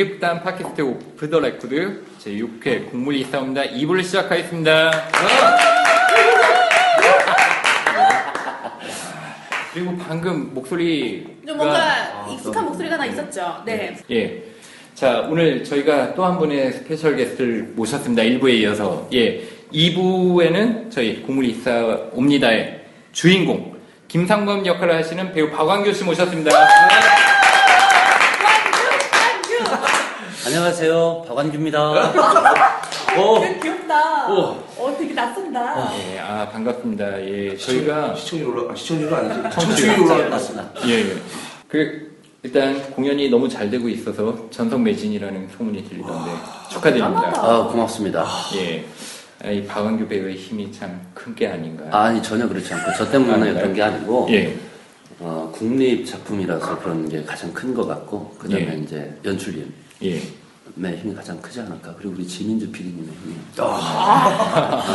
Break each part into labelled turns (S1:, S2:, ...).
S1: 국립극단 팟캐스트 오프 더 레코드 제6회 국물 있사옵니다 2부를 시작하겠습니다. 그리고 방금 목소리
S2: 좀 뭔가 익숙한 목소리가 하나 있었죠. 네.
S1: 예. 자, 오늘 저희가 또 한 분의 스페셜 게스트를 모셨습니다. 1부에 이어서. 예. 2부에는 저희 국물 있사옵니다의 주인공, 김상범 역할을 하시는 배우 박완규 씨 모셨습니다.
S3: 안녕하세요. 박완규입니다.
S2: 어, 되게 귀엽다.
S3: 오.
S2: 어, 되게 낯선다.
S1: 예, 아, 반갑습니다. 예, 저희가.
S4: 시청률 올라 아, 시청률은 아니지
S1: 청취율
S4: 올라갔습니다.
S1: 예, 예. 그, 일단 공연이 너무 잘 되고 있어서 전성 매진이라는 소문이 들리던데 축하드립니다.
S3: 아, 고맙습니다.
S1: 예. 아, 이 박완규 배우의 힘이 참 큰 게 아닌가.
S3: 아니, 전혀 그렇지 않고, 저 때문에
S1: 아,
S3: 그런 게 아니고,
S1: 예.
S3: 어, 국립 작품이라서 그런 게 가장 큰 것 같고, 그 다음에
S1: 예.
S3: 이제 연출님의
S1: 예.
S3: 힘이 가장 크지 않을까. 그리고 우리 지민주 PD님의 힘이.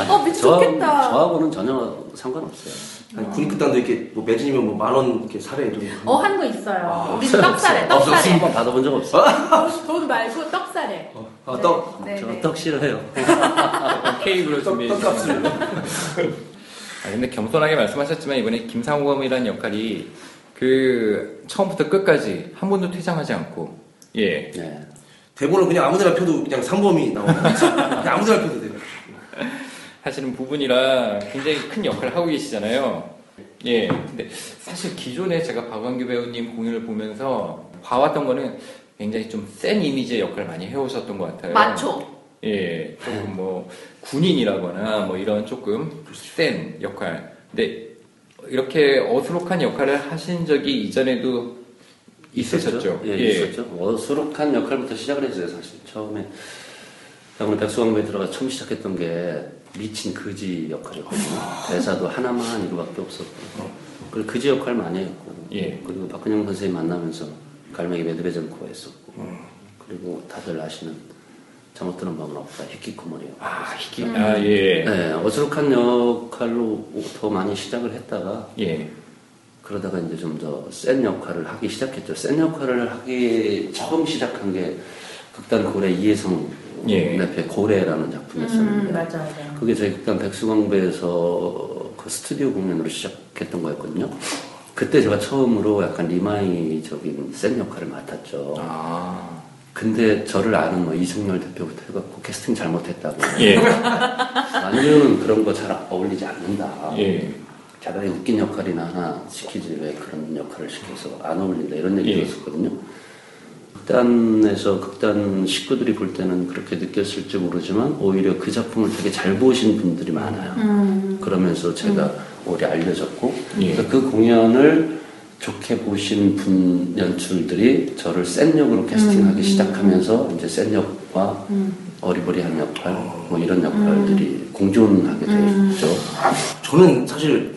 S2: 어, 미치
S3: 저하-
S2: 좋겠다.
S3: 저하고 는 전혀 상관없어요.
S4: 아니 군입극단도 이렇게 뭐 매진이면 뭐 만 원 이렇게 사례 이런 거.
S2: 어, 한 거 있어요. 우리 떡사래, 떡사래.
S3: 한번 받아본 적 없어.
S2: 돈 말고 떡사래.
S4: 아, 떡.
S2: 네,
S3: 저
S2: 네.
S3: 떡 싫어해요.
S1: 케이크로
S4: 떡,
S1: 준비해
S4: 떡값을.
S1: 아, 근데 겸손하게 말씀하셨지만 이번에 김상우범이라는 역할이 그 처음부터 끝까지 한 번도 퇴장하지 않고 예
S3: 네.
S4: 대본을 그냥 아무데나 펴도 그냥 상범이 나오는 아무데나 펴도 돼요.
S1: 하시는 부분이라 굉장히 큰 역할을 하고 계시잖아요. 예. 근데 사실 기존에 제가 박완규 배우님 공연을 보면서 봐왔던 거는 굉장히 좀 센 이미지의 역할을 많이 해오셨던 것 같아요.
S2: 마초.
S1: 예, 조금 뭐 군인이라거나 뭐 이런 조금 센 역할. 근데 이렇게 어수룩한 역할을 하신 적이 이전에도 있으셨죠?
S3: 예, 있었죠. 어수룩한 역할부터 시작을 했어요, 사실. 처음에. 오늘 백수광배에 들어가 처음 시작했던 게 미친 그지 역할이었거든요. 대사도 하나만 이거밖에 없었고. 그리고 그지 역할 많이 했고.
S1: 예.
S3: 그리고 박근영 선생님 만나면서 갈매기 매드베전코 했었고. 그리고 다들 아시는 잘못 들은 법은 없다. 히키코모리요.
S1: 아, 희귀. 아, 예.
S3: 네, 어수룩한 역할로 더 많이 시작을 했다가
S1: 예.
S3: 그러다가 이제 좀 더 센 역할을 하기 시작했죠. 센 역할을 하기 처음 시작한 게 극단 고래 이해성
S1: 예.
S3: 랩의 고래라는 작품이었었는데
S2: 음, 맞아, 맞아.
S3: 그게 저희 극단 백수광부에서 그 스튜디오 공연으로 시작했던 거였거든요. 그때 제가 처음으로 약간 리마이적인 센 역할을 맡았죠.
S1: 아.
S3: 근데 저를 아는 뭐 이승열 대표부터 해갖고 캐스팅 잘못했다고.
S1: 예.
S3: 완규는 그런 거 잘 어울리지 않는다.
S1: 예.
S3: 차라리 웃긴 역할이나 하나 시키지 왜 그런 역할을 시켜서 안 어울린다 이런 얘기를
S1: 예.
S3: 했었거든요. 극단에서 극단 식구들이 볼 때는 그렇게 느꼈을지 모르지만 오히려 그 작품을 되게 잘 보신 분들이 많아요.
S2: 음.
S3: 그러면서 제가 오래 알려졌고
S1: 예.
S3: 그래서 그 공연을 좋게 보신 분 연출들이 저를 센 역으로 캐스팅하기 시작하면서 이제 센 역과 어리버리한 역할 뭐 이런 역할들이 공존하게 됐죠.
S4: 저는 사실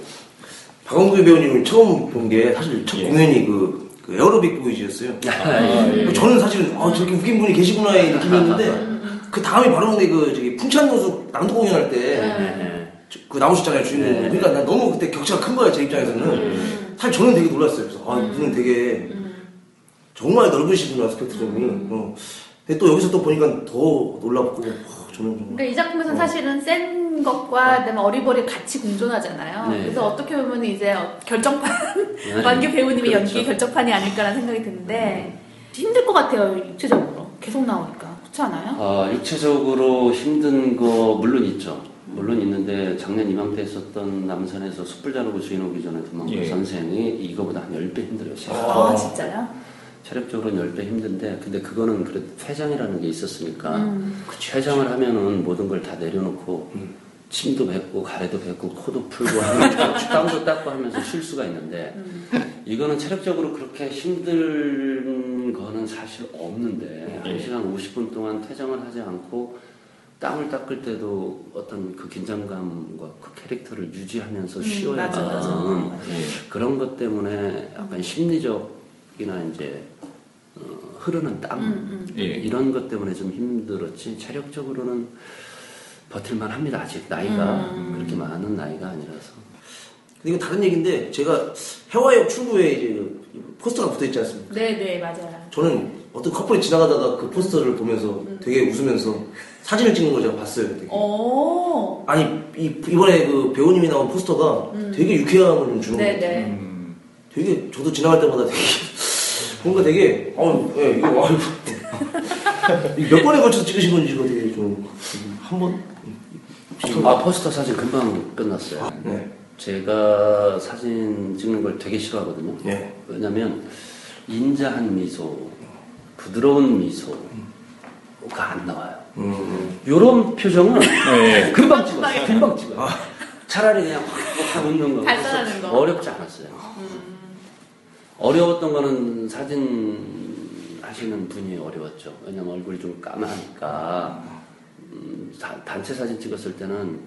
S4: 박원규 배우님을 처음 본 게 사실 첫
S1: 예.
S4: 공연이 그, 그 에어로빅 보이즈였어요.
S1: 아, 예.
S4: 저는 사실 아, 저렇게 웃긴 분이 계시구나의 느낌이었는데 그 다음에 바로 근데 그 저기 풍찬노숙 낭독 공연할 때
S3: 네.
S4: 그 나오셨잖아요 주인공.
S3: 네.
S4: 그러니까 난 너무 그때 격차가 큰 거예요 제 입장에서는. 사실 저는 되게 놀랐어요. 그래서 아 이분은 되게 정말 넓으시구나 스펙트럼이. 어. 근데 또 여기서 또 보니까 더 놀랍고 어, 정말.
S2: 근데 이 작품에서는 사실은 센 것과 그다음에 어리버리 같이 공존하잖아요.
S3: 네.
S2: 그래서 어떻게 보면 이제 어- 결정판
S3: 네.
S2: 완규 배우님의
S3: 그렇죠.
S2: 연기 결정판이 아닐까라는 생각이 드는데 힘들 것 같아요 육체적으로 계속 나오니까 그렇지 않아요?
S3: 아, 육체적으로 힘든 거 물론 있죠. 물론 있는데 작년 이맘때 했었던 남산에서 숯불 자르고 주인 오기 전에 도망간
S1: 예.
S3: 선생이 이거보다 한 10배 힘들어요.
S2: 아 진짜요?
S3: 체력적으로는 10배 힘든데 근데 그거는 그래도 회장이라는 게 있었으니까
S2: 음.
S3: 회장을 하면은 모든 걸 다 내려놓고 침도 뱉고 가래도 뱉고 코도 풀고 하면서 땀도 닦고 하면서 쉴 수가 있는데 이거는 체력적으로 그렇게 힘든 거는 사실 없는데
S1: 예.
S3: 1시간 50분 동안 퇴장을 하지 않고 땀을 닦을 때도 어떤 그 긴장감과 그 캐릭터를 유지하면서 쉬어야
S2: 맞아, 맞아.
S3: 되는
S1: 예.
S3: 그런 것 때문에 약간 심리적 이나 이제 어, 흐르는 땀
S2: 음,
S1: 예.
S3: 이런 것 때문에 좀 힘들었지 체력적으로는 버틸만 합니다 아직 나이가
S2: 음.
S3: 그렇게 많은 나이가 아니라서
S4: 근데 이거 다른 얘기인데 제가 해화역 출구에 이제 그 포스터가 붙어 있지 않습니까?
S2: 네네 맞아요.
S4: 저는 어떤 커플이 지나가다가 그 포스터를 보면서 되게 웃으면서 사진을 찍는 걸 제가 봤어요. 되게.
S2: 오.
S4: 아니 이, 이번에 그 배우님이 나온 포스터가 되게 유쾌함을 좀 주는 것 같아요.
S1: 음,
S4: 되게 저도 지나갈 때마다 되게 뭔가 되게 어, 예, 이거 와, 이거 몇 번에 걸쳐서 찍으신 건지 이거 되게 좀한 번.
S3: 아 포스터 사진 금방 끝났어요.
S4: 네.
S3: 제가 사진 찍는 걸 되게 싫어하거든요.
S4: 예.
S3: 왜냐면 인자한 미소, 부드러운 미소가 안 나와요.
S4: 음.
S3: 이런 표정은
S1: 네.
S3: 금방 찍었어요. 금방 찍어요. 차라리 그냥 확, 확 웃는 거.
S2: 발산하는 거.
S3: 어렵지 않았어요. 어려웠던 거는 사진 하시는 분이 어려웠죠. 왜냐면 얼굴이 좀 까마니까 음, 다- 단체 사진 찍었을 때는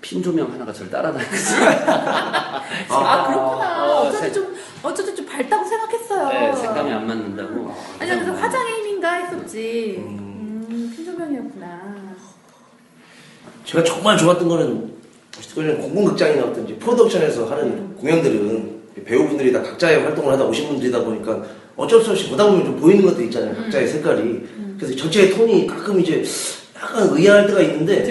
S3: 핀 조명 하나가 저를 따라다녔어요.
S2: 아, 그렇구나.
S3: 어,
S2: 어쩐지
S3: 색-
S2: 좀, 어쩐지 좀 밝다고 생각했어요.
S3: 네, 색감이 안 맞는다고.
S2: 아니, 그래서 화장의 힘인가 했었지. 음, 핀조명이었구나.
S4: 제가 정말 좋았던 거는 공공극장이나 어떤 이제 프로덕션에서 하는 공연들은 배우분들이 다 각자의 활동을 하다 오신 분들이다 보니까 어쩔 수 없이 보다 보면 좀 보이는 것도 있잖아요. 각자의 색깔이. 그래서 전체의 톤이 가끔 이제 약간 의아할 때가 있는데.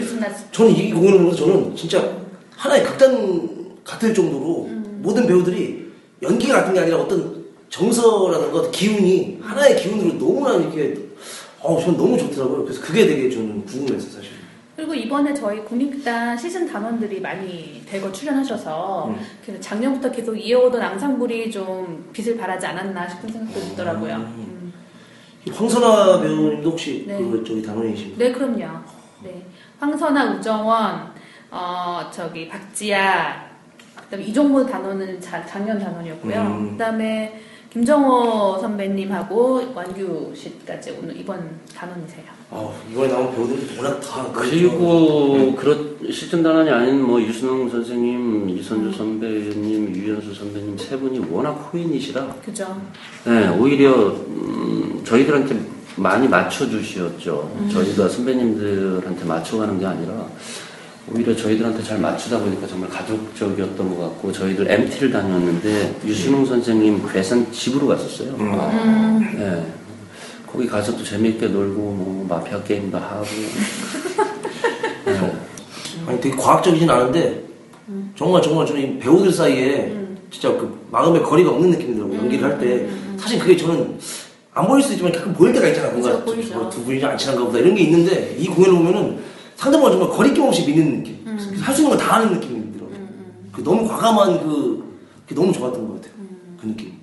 S4: 저는 이 공연을 보면서 저는 진짜 하나의 극단 같을 정도로 모든 배우들이 연기 같은 게 아니라 어떤 정서라든가 기운이 하나의 기운으로 너무나 이렇게 어, 저는 너무 좋더라고요. 그래서 그게 되게 저는 궁금했어요, 사실.
S2: 그리고 이번에 저희 국립극단 시즌 단원들이 많이 대거 출연하셔서
S4: 음.
S2: 그래서 작년부터 계속 이어오던 앙상블이 좀 빛을 발하지 않았나 싶은 생각도 들더라고요. 음.
S4: 황선아 배우님도 혹시
S2: 네.
S4: 그 저기 단원이십니까?
S2: 네, 그럼요. 네. 황선아, 우정원, 어, 저기, 박지아, 그 다음에 이종무 단원은 자, 작년 단원이었고요.
S4: 음.
S2: 그 다음에 김정호 선배님하고 원규 씨까지 오늘 이번 단원이세요.
S4: 아, 이번에 나온 배우들이 워낙 다
S3: 그리고 그런 실전 단원이 아닌 뭐 유순홍 선생님, 이선주 선배님, 유현수 선배님 세 분이 워낙 호인이시라
S2: 그죠?
S3: 네, 오히려 음, 저희들한테 많이 맞춰주시었죠. 저희가 선배님들한테 맞춰가는 게 아니라 오히려 저희들한테 잘 맞추다 보니까 정말 가족적이었던 것 같고 저희들 MT를 다녔는데 유순홍 선생님 괴산 집으로 갔었어요. 네. 거기 가서 또 재미있게 놀고 뭐 마피아 게임도 하고 네.
S4: 아니 되게 과학적이진 않은데 정말 정말 저는 이 배우들 사이에 진짜 그 마음의 거리가 없는 느낌이 들어요. 연기를 할 때 사실 그게 저는 안 보일 수도 있지만 가끔 보일 때가 있잖아. 뭔가. 저- 두 분이 안 친한가 보다 이런 게 있는데 이 공연을 보면은 상대방을 정말 거리낌 없이 믿는 느낌. 할수 있는 걸다 하는 느낌이 들어요. 그 너무 과감한 그 그게 너무 좋았던 것 같아요. 그 느낌.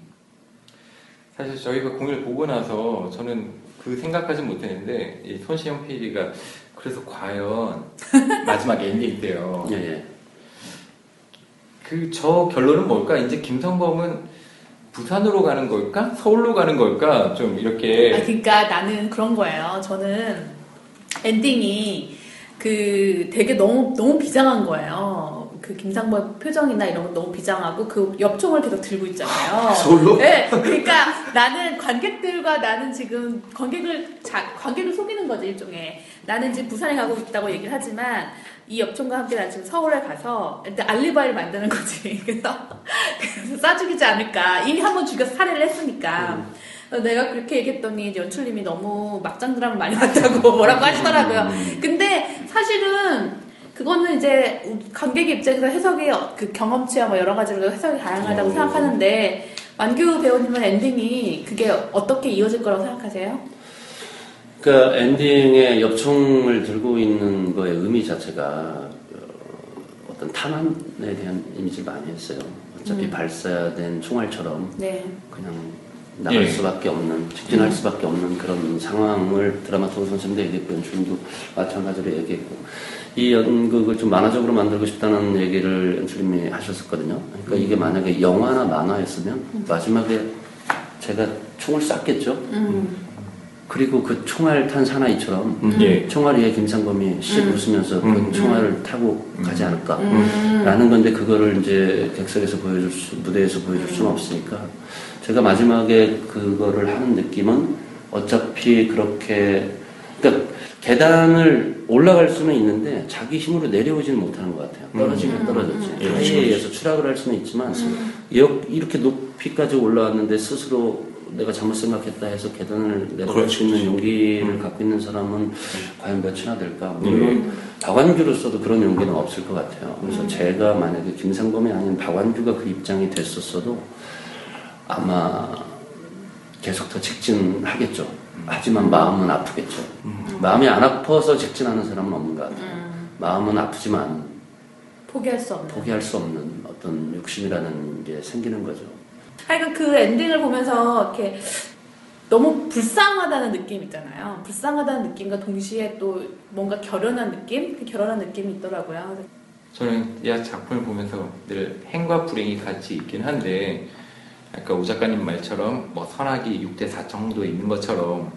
S1: 사실 저희가 공연을 보고 나서 저는 그 생각하진 못했는데 이 손시영 PD가 그래서 과연 마지막 엔딩 때요.
S3: 예, 예.
S1: 그 저 결론은 뭘까? 이제 김상범은 부산으로 가는 걸까? 서울로 가는 걸까? 좀
S2: 아,
S1: 이렇게
S2: 그러니까 나는 그런 거예요. 저는 엔딩이 그 되게 너무 너무 비장한 거예요. 그 김상범 표정이나 이런 거 너무 비장하고 그 엽총을 계속 들고 있잖아요.
S4: 서울로?
S2: 네, 그러니까 나는 관객들과 나는 지금 관객을 자, 관객을 속이는 거지 일종의. 나는 지금 부산에 가고 있다고 얘기를 하지만 이 엽총과 함께 난 지금 서울에 가서 일단 알리바이를 만드는 거지. 그래서, 그래서 싸죽이지 않을까. 이미 한 번 죽여서 살해를 했으니까. 그래서 내가 그렇게 얘기했더니 연출님이 너무 막장 드라마 많이 봤다고 뭐라고 하시더라고요. 근데 사실은 그거는 이제 관객 입장에서 해석이 그 경험치와 뭐 여러 가지로 해석이 다양하다고 생각하는데 완규 배우님은 엔딩이 그게 어떻게 이어질 거라고 생각하세요?
S3: 그 엔딩에 엽총을 들고 있는 거의 의미 자체가 어, 어떤 탄환에 대한 이미지를 많이 했어요. 어차피 발사된 총알처럼
S2: 네.
S3: 그냥 나갈
S1: 예.
S3: 수밖에 없는 직진할 수밖에 없는 그런 상황을 드라마토그 선생님도 얘기했고 연출님도 마찬가지로 얘기했고 이 연극을 좀 만화적으로 만들고 싶다는 얘기를 연출님이 하셨었거든요. 그러니까 이게 만약에 영화나 만화였으면 마지막에 제가 총을 쐈겠죠. 그리고 그 총알 탄 사나이처럼
S1: 예.
S3: 총알 위에 김상범이 씩 웃으면서
S1: 음.
S3: 그 총알을 타고 가지
S2: 음.
S3: 않을까라는 건데 그거를 이제 객석에서 보여줄 수 무대에서 보여줄 수는 없으니까. 제가 마지막에 그거를 하는 느낌은 어차피 그렇게 그러니까 계단을 올라갈 수는 있는데 자기 힘으로 내려오지는 못하는 것 같아요. 떨어지긴 떨어졌지. 타이에 의해서 추락을 할 수는 있지만 여- 이렇게 높이까지 올라왔는데 스스로 내가 잘못 생각했다 해서 계단을 내려갈 수 있는
S4: 그렇지.
S3: 용기를 갖고 있는 사람은 과연 몇이나 될까? 물론 박완규로서도 그런 용기는 없을 것 같아요. 그래서 제가 만약에 김상범이 아닌 박완규가 그 입장이 됐었어도 아마 계속 더 직진하겠죠. 하지만 마음은 아프겠죠. 마음이 안 아파서 직진하는 사람은 없는 것 같아요. 마음은 아프지만
S2: 포기할 수 없는.
S3: 포기할 수 없는 어떤 욕심이라는 게 생기는 거죠.
S2: 하여간 그 엔딩을 보면서 이렇게 너무 불쌍하다는 느낌 있잖아요. 불쌍하다는 느낌과 동시에 또 뭔가 결연한 느낌? 그 결연한 느낌이 있더라고요.
S1: 저는 이 작품을 보면서 늘 행과 불행이 같이 있긴 한데 아까 오 작가님 말처럼 뭐 선악이 6대 4 정도에 있는 것처럼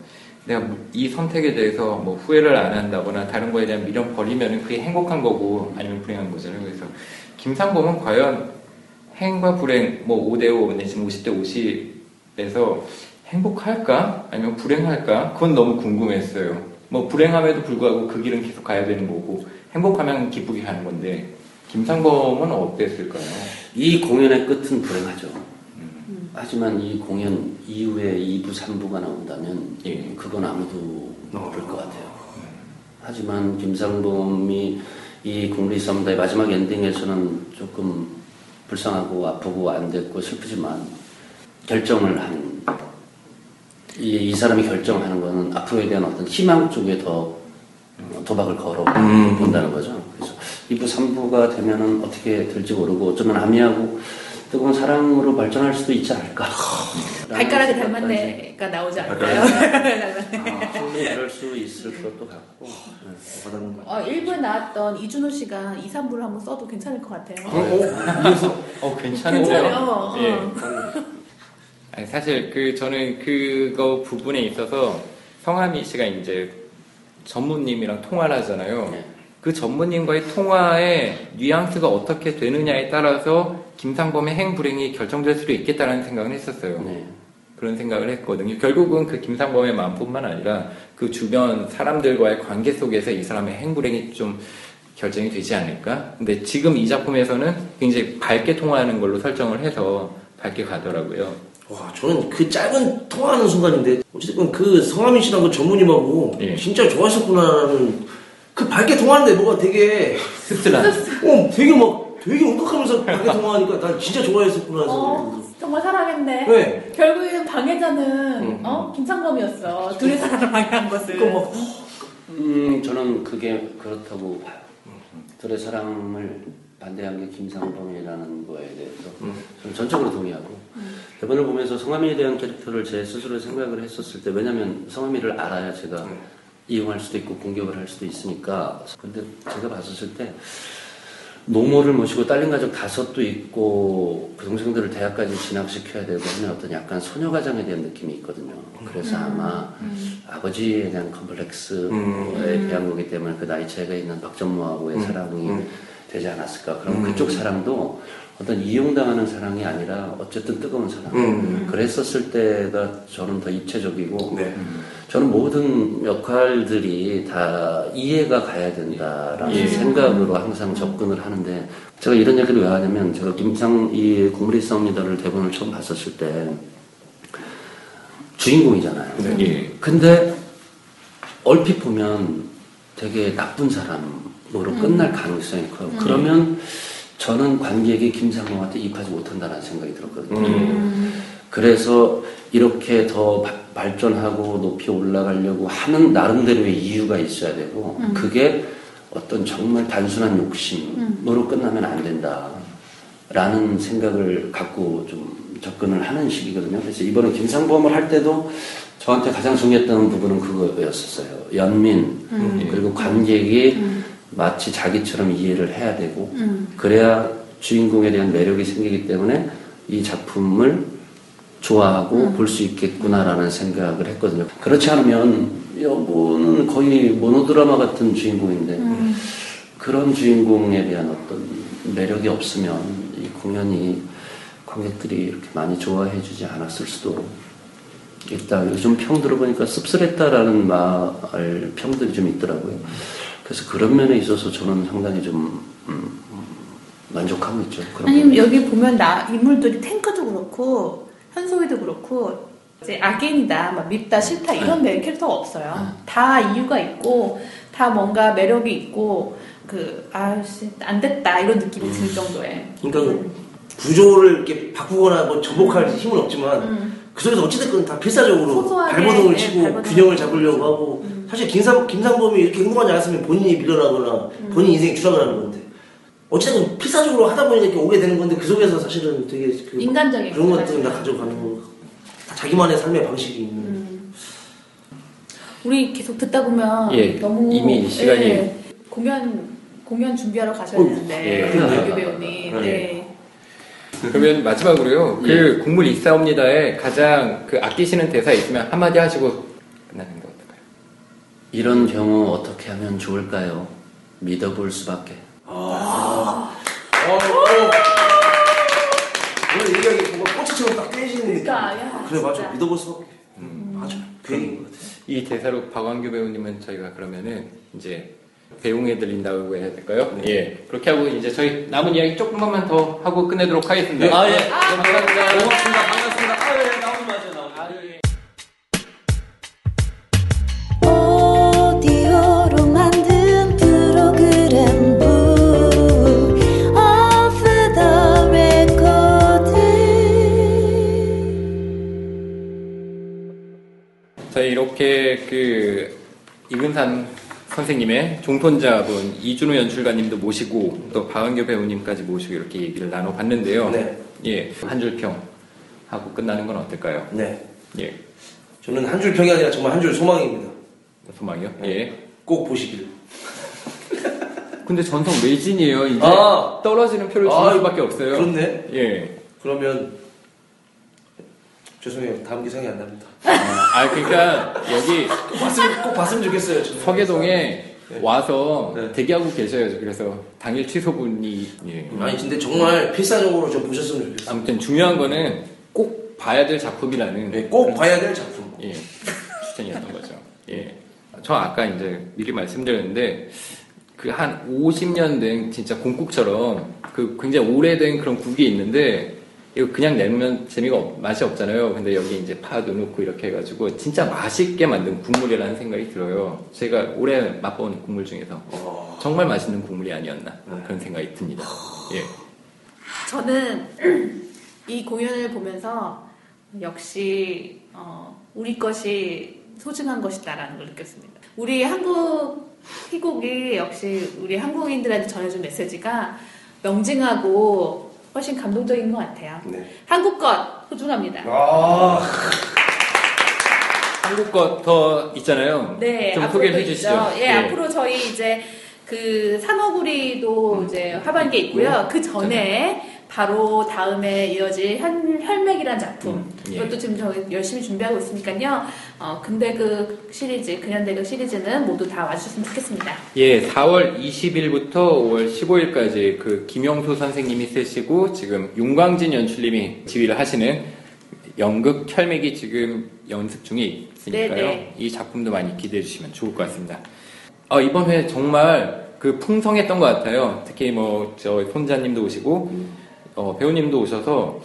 S1: 내가 이 선택에 대해서 뭐 후회를 안 한다거나 다른 거에 대한 미련 버리면 그게 행복한 거고 아니면 불행한 거잖아요. 그래서 김상범은 과연 행과 불행 뭐 5대5 내지는 50대 50에서 행복할까? 아니면 불행할까? 그건 너무 궁금했어요. 뭐 불행함에도 불구하고 그 길은 계속 가야 되는 거고 행복하면 기쁘게 가는 건데 김상범은 어땠을까요?
S3: 이 공연의 끝은 불행하죠. 하지만 이 공연 이후에 2부, 3부가 나온다면
S1: 예.
S3: 그건 아무도 모를 것 같아요. 하지만 김상범이 이 국리 썸다의 마지막 엔딩에서는 조금 불쌍하고 아프고 안 됐고 슬프지만 결정을 한 이, 이 사람이 결정하는 거는 앞으로에 대한 어떤 희망 쪽에 더 도박을 걸어
S4: 음.
S3: 본다는 거죠. 그래서 2부, 3부가 되면은 어떻게 될지 모르고 어쩌면 아미하고 뜨거운 사랑으로 발전할 수도 있지 않을까. 생각까지.
S2: 닮았네가 나오지 않을까요?
S3: 아, 그럴 수 있을 것도 같고. 네.
S4: 받아는 거.
S2: 어, 1부에 나왔던 이준호 씨가 2, 3부를 한번 써도 괜찮을 것 같아요.
S1: 어 괜찮은데요?
S2: 괜찮아요.
S1: 예.
S2: 어.
S1: 아니, 사실 그 저는 그거 부분에 있어서 성하미 씨가 이제 전무님이랑 통화를 하잖아요.
S3: 네.
S1: 그 전무님과의 통화의 뉘앙스가 어떻게 되느냐에 따라서 김상범의 행불행이 결정될 수도 있겠다라는 생각을 했었어요.
S3: 네.
S1: 그런 생각을 했거든요. 결국은 그 김상범의 마음뿐만 아니라 그 주변 사람들과의 관계 속에서 이 사람의 행불행이 좀 결정이 되지 않을까? 근데 지금 이 작품에서는 굉장히 밝게 통화하는 걸로 설정을 해서 밝게 가더라고요.
S4: 와, 저는 그 짧은 통화하는 순간인데, 어쨌든 그 성하민 씨랑 그 전무님하고
S1: 예.
S4: 진짜 좋아하셨구나라는 그 밝게 통화하는데 뭐가 되게,
S1: 씁쓸한.
S4: 어, 되게 막, 되게 울컥하면서 밝게 통화하니까 난 진짜 좋아했었구나. 해서.
S2: 어, 정말 사랑했네.
S4: 네.
S2: 결국에는 방해자는
S4: 음.
S2: 어? 김상범이었어. 둘의 사랑을 방해한 것을.
S4: 그러니까 막,
S3: 음, 저는 그게 그렇다고 봐요. 둘의 사랑을 반대한 게 김상범이라는 거에 대해서
S4: 음.
S3: 저는 전적으로 동의하고 대본을 보면서 성함이에 대한 캐릭터를 제 스스로 생각을 했었을 때 왜냐하면 성함이를 알아야 제가
S4: 음.
S3: 이용할 수도 있고 공격을 할 수도 있으니까 근데 제가 봤었을 때 노모를 모시고 딸린 가족 다섯도 있고 그 동생들을 대학까지 진학시켜야 되고 하는 어떤 약간 소녀 가장에 대한 느낌이 있거든요. 그래서 아마 아버지에 대한 컴플렉스에
S4: 음.
S3: 대한 거기 때문에 그 나이 차이가 있는 박전무하고의
S4: 음.
S3: 사랑이
S4: 음.
S3: 되지 않았을까. 그럼
S4: 음.
S3: 그쪽 사랑도 어떤 이용당하는 사랑이 아니라 어쨌든 뜨거운 사랑.
S4: 음.
S3: 그랬었을 때가 저는 더 입체적이고
S4: 네.
S3: 저는 모든 역할들이 다 이해가 가야 된다라는
S1: 예.
S3: 생각으로 항상 접근을 하는데 제가 이런 얘기를 왜 하냐면 제가 김상 이 국물이 싸웁니다를 대본을 처음 봤었을 때 주인공이잖아요.
S4: 네.
S1: 예.
S3: 근데 얼핏 보면 되게 나쁜 사람으로 끝날 가능성이 커요. 그러면 저는 관객이 김상범한테 입하지 못한다는 생각이 들었거든요.
S4: 음.
S3: 그래서 이렇게 더 바- 발전하고 높이 올라가려고 하는 나름대로의 이유가 있어야 되고 그게 어떤 정말 단순한 욕심으로 끝나면 안 된다라는 생각을 갖고 좀 접근을 하는 식이거든요. 그래서 이번에 김상범을 할 때도 저한테 가장 중요했던 부분은 그거였었어요. 연민 그리고 관객이 마치 자기처럼 이해를 해야 되고 그래야 주인공에 대한 매력이 생기기 때문에 이 작품을 좋아하고 볼수 있겠구나라는 생각을 했거든요. 그렇지 않으면 여보는 거의 모노드라마 같은 주인공인데 그런 주인공에 대한 어떤 매력이 없으면 이 공연이 관객들이 이렇게 많이 좋아해 주지 않았을 수도 있다. 요즘 평 들어보니까 씁쓸했다라는 말 평들이 좀 있더라고요. 그래서 그런 면에 있어서 저는 상당히 좀 음, 만족하고 있죠. 그런
S2: 아니면
S3: 부분에
S2: 여기 보면 나 인물들이 탱크도 그렇고 현소희도 그렇고 이제 악인이다, 막 밉다, 싫다 이런 메인 캐릭터가 없어요. 다 이유가 있고 다 뭔가 매력이 있고 그 아씨 안 됐다 이런 느낌이 들 정도의.
S4: 그러니까 그 구조를 이렇게 바꾸거나 뭐 전복할 힘은 없지만
S2: 음.
S4: 그 속에서 어찌됐건 다 필사적으로 발버둥을
S2: 네,
S4: 치고
S2: 발버둥을
S4: 균형을. 잡으려고 하고
S2: 음.
S4: 사실 김상, 김상범이 이렇게 행동하지 않았으면 본인이 밀려나거나 본인 인생이 추락을 하는 건데 어쨌든 필사적으로 하다 보니까 이렇게 오게 되는 건데 그 속에서 사실은 되게 그
S2: 인간적인
S4: 그런 것들을 다. 가져가는 거 다 자기만의 삶의 방식이 있는
S2: 음. 우리 계속 듣다 보면
S1: 예,
S2: 너무
S1: 이미 시간이-
S2: 예, 공연 공연 준비하러 가셔야
S4: 어휴,
S2: 되는데
S1: 예.
S2: 배우님.
S3: 네.
S2: 네.
S1: 그러면 마지막으로요. 그 국물 있사옵니다에 가장 그 아끼시는 대사 있으면 한마디 하시고 끝나는?
S3: 이런 경우 어떻게 하면 좋을까요? 믿어볼 수밖에.
S4: 어, 어. 오늘 얘기하기 뭔가 꼬치처럼 딱 깨지는 느낌
S2: 그러니까, 야,
S4: 그래 맞아
S2: 진짜.
S4: 믿어볼 수밖에
S1: 음.
S4: 맞아 괜히
S1: 이 대사로 박완규 배우님은 저희가 그러면은 이제 배웅해 드린다고 해야 될까요? 예. 그렇게 하고 이제 저희 남은 이야기 조금만 더 하고 끝내도록 하겠습니다.
S4: 네.
S3: 아, 예.
S1: 감사합니다.
S3: 고맙습니다.
S1: 선생님의 종손자분 이준호 연출가님도 모시고 또 박은교 배우님까지 모시고 이렇게 얘기를 나눠봤는데요.
S4: 네.
S1: 예, 한 줄 평 하고 끝나는 건 어떨까요?
S4: 네
S1: 예,
S4: 저는 한 줄 평이 아니라 정말 한 줄 소망입니다
S1: 소망이요?
S4: 네.
S1: 예.
S4: 꼭 보시길
S1: 근데 전성 매진이에요. 이제
S4: 아.
S1: 떨어지는 표를 주는
S4: 아,
S1: 수밖에 없어요.
S4: 그렇네
S1: 예.
S4: 그러면 죄송해요 다음 기상이 안 납니다
S1: 아, 그러니까 여기
S4: 꼭 봤으면, 꼭 봤으면 좋겠어요 저는.
S1: 서계동에
S4: 네.
S1: 와서
S4: 네.
S1: 대기하고 계셔요. 그래서 당일 취소분이 예.
S4: 아니 근데 정말 필사적으로 좀 보셨으면 좋겠어요
S1: 아무튼 중요한 거는 꼭 봐야 될 작품이라는
S4: 네, 꼭 봐야 될 작품
S1: 예, 추천이었던 거죠. 예. 저 아까 이제 미리 말씀드렸는데 그 한 50년 된 진짜 공국처럼 그 굉장히 오래된 그런 국이 있는데 이거 그냥 내면 재미가 없- 맛이 없잖아요. 근데 여기 이제 파도 넣고 이렇게 해가지고 진짜 맛있게 만든 국물이라는 생각이 들어요. 제가 올해 맛본 국물 중에서
S4: 어.
S1: 정말 맛있는 국물이 아니었나
S4: 네.
S1: 그런 생각이 듭니다. 예.
S2: 저는 이 공연을 보면서 역시 어, 우리 것이 소중한 것이다라는 걸 느꼈습니다. 우리 한국 희곡이 역시 우리 한국인들한테 전해준 메시지가 명징하고 훨씬 감동적인 것 같아요.
S4: 네.
S2: 한국 것 소중합니다.
S4: 아
S1: 한국 거더 있잖아요.
S2: 네,
S1: 좀
S2: 앞으로
S1: 소개를
S2: 또
S1: 해주시죠.
S2: 있죠. 예,
S1: 예.
S2: 앞으로 저희 이제 그 산호구리도 이제 하반기에 있고요. 그 전에 바로 다음에 이어질 현, 혈맥이라는 작품.
S1: 음, 예.
S2: 이것도 지금 저희 열심히 준비하고 있으니까요. 어, 근대 그 시리즈, 근현대극 시리즈는 모두 다 와주셨으면 좋겠습니다.
S1: 예, 4월 20일부터 5월 15일까지 그 김영수 선생님이 쓰시고 지금 윤광진 연출님이 지휘를 하시는 연극 혈맥이 지금 연습 중에 있으니까요.
S2: 네네.
S1: 이 작품도 많이 기대해 주시면 좋을 것 같습니다. 어, 이번 회 정말 그 풍성했던 것 같아요. 특히 뭐 저 손자님도 오시고 어, 배우님도 오셔서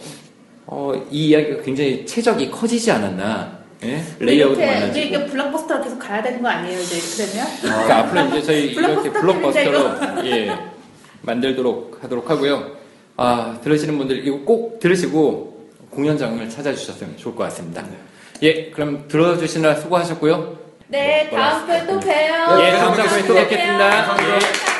S1: 어, 이 이야기가 굉장히 최적이 커지지 않았나. 예?
S2: 우리
S1: 많아지고.
S2: 이게 블록버스터로 계속 가야 되는 거 아니에요, 이제 그러면?
S1: 그러니까 앞으로 이제 저희 이렇게
S2: 블록버스터
S1: 블록버스터로 예, 만들도록 하도록 하고요. 아 들으시는 분들 이거 꼭 들으시고 공연장을 찾아주셨으면 좋을 것 같습니다. 예, 그럼 들어주시느라 수고하셨고요.
S2: 네, 다음 주에 또 봬요.
S1: 예, 다음 주에 또 뵙겠습니다.
S2: 안녕히
S1: 예.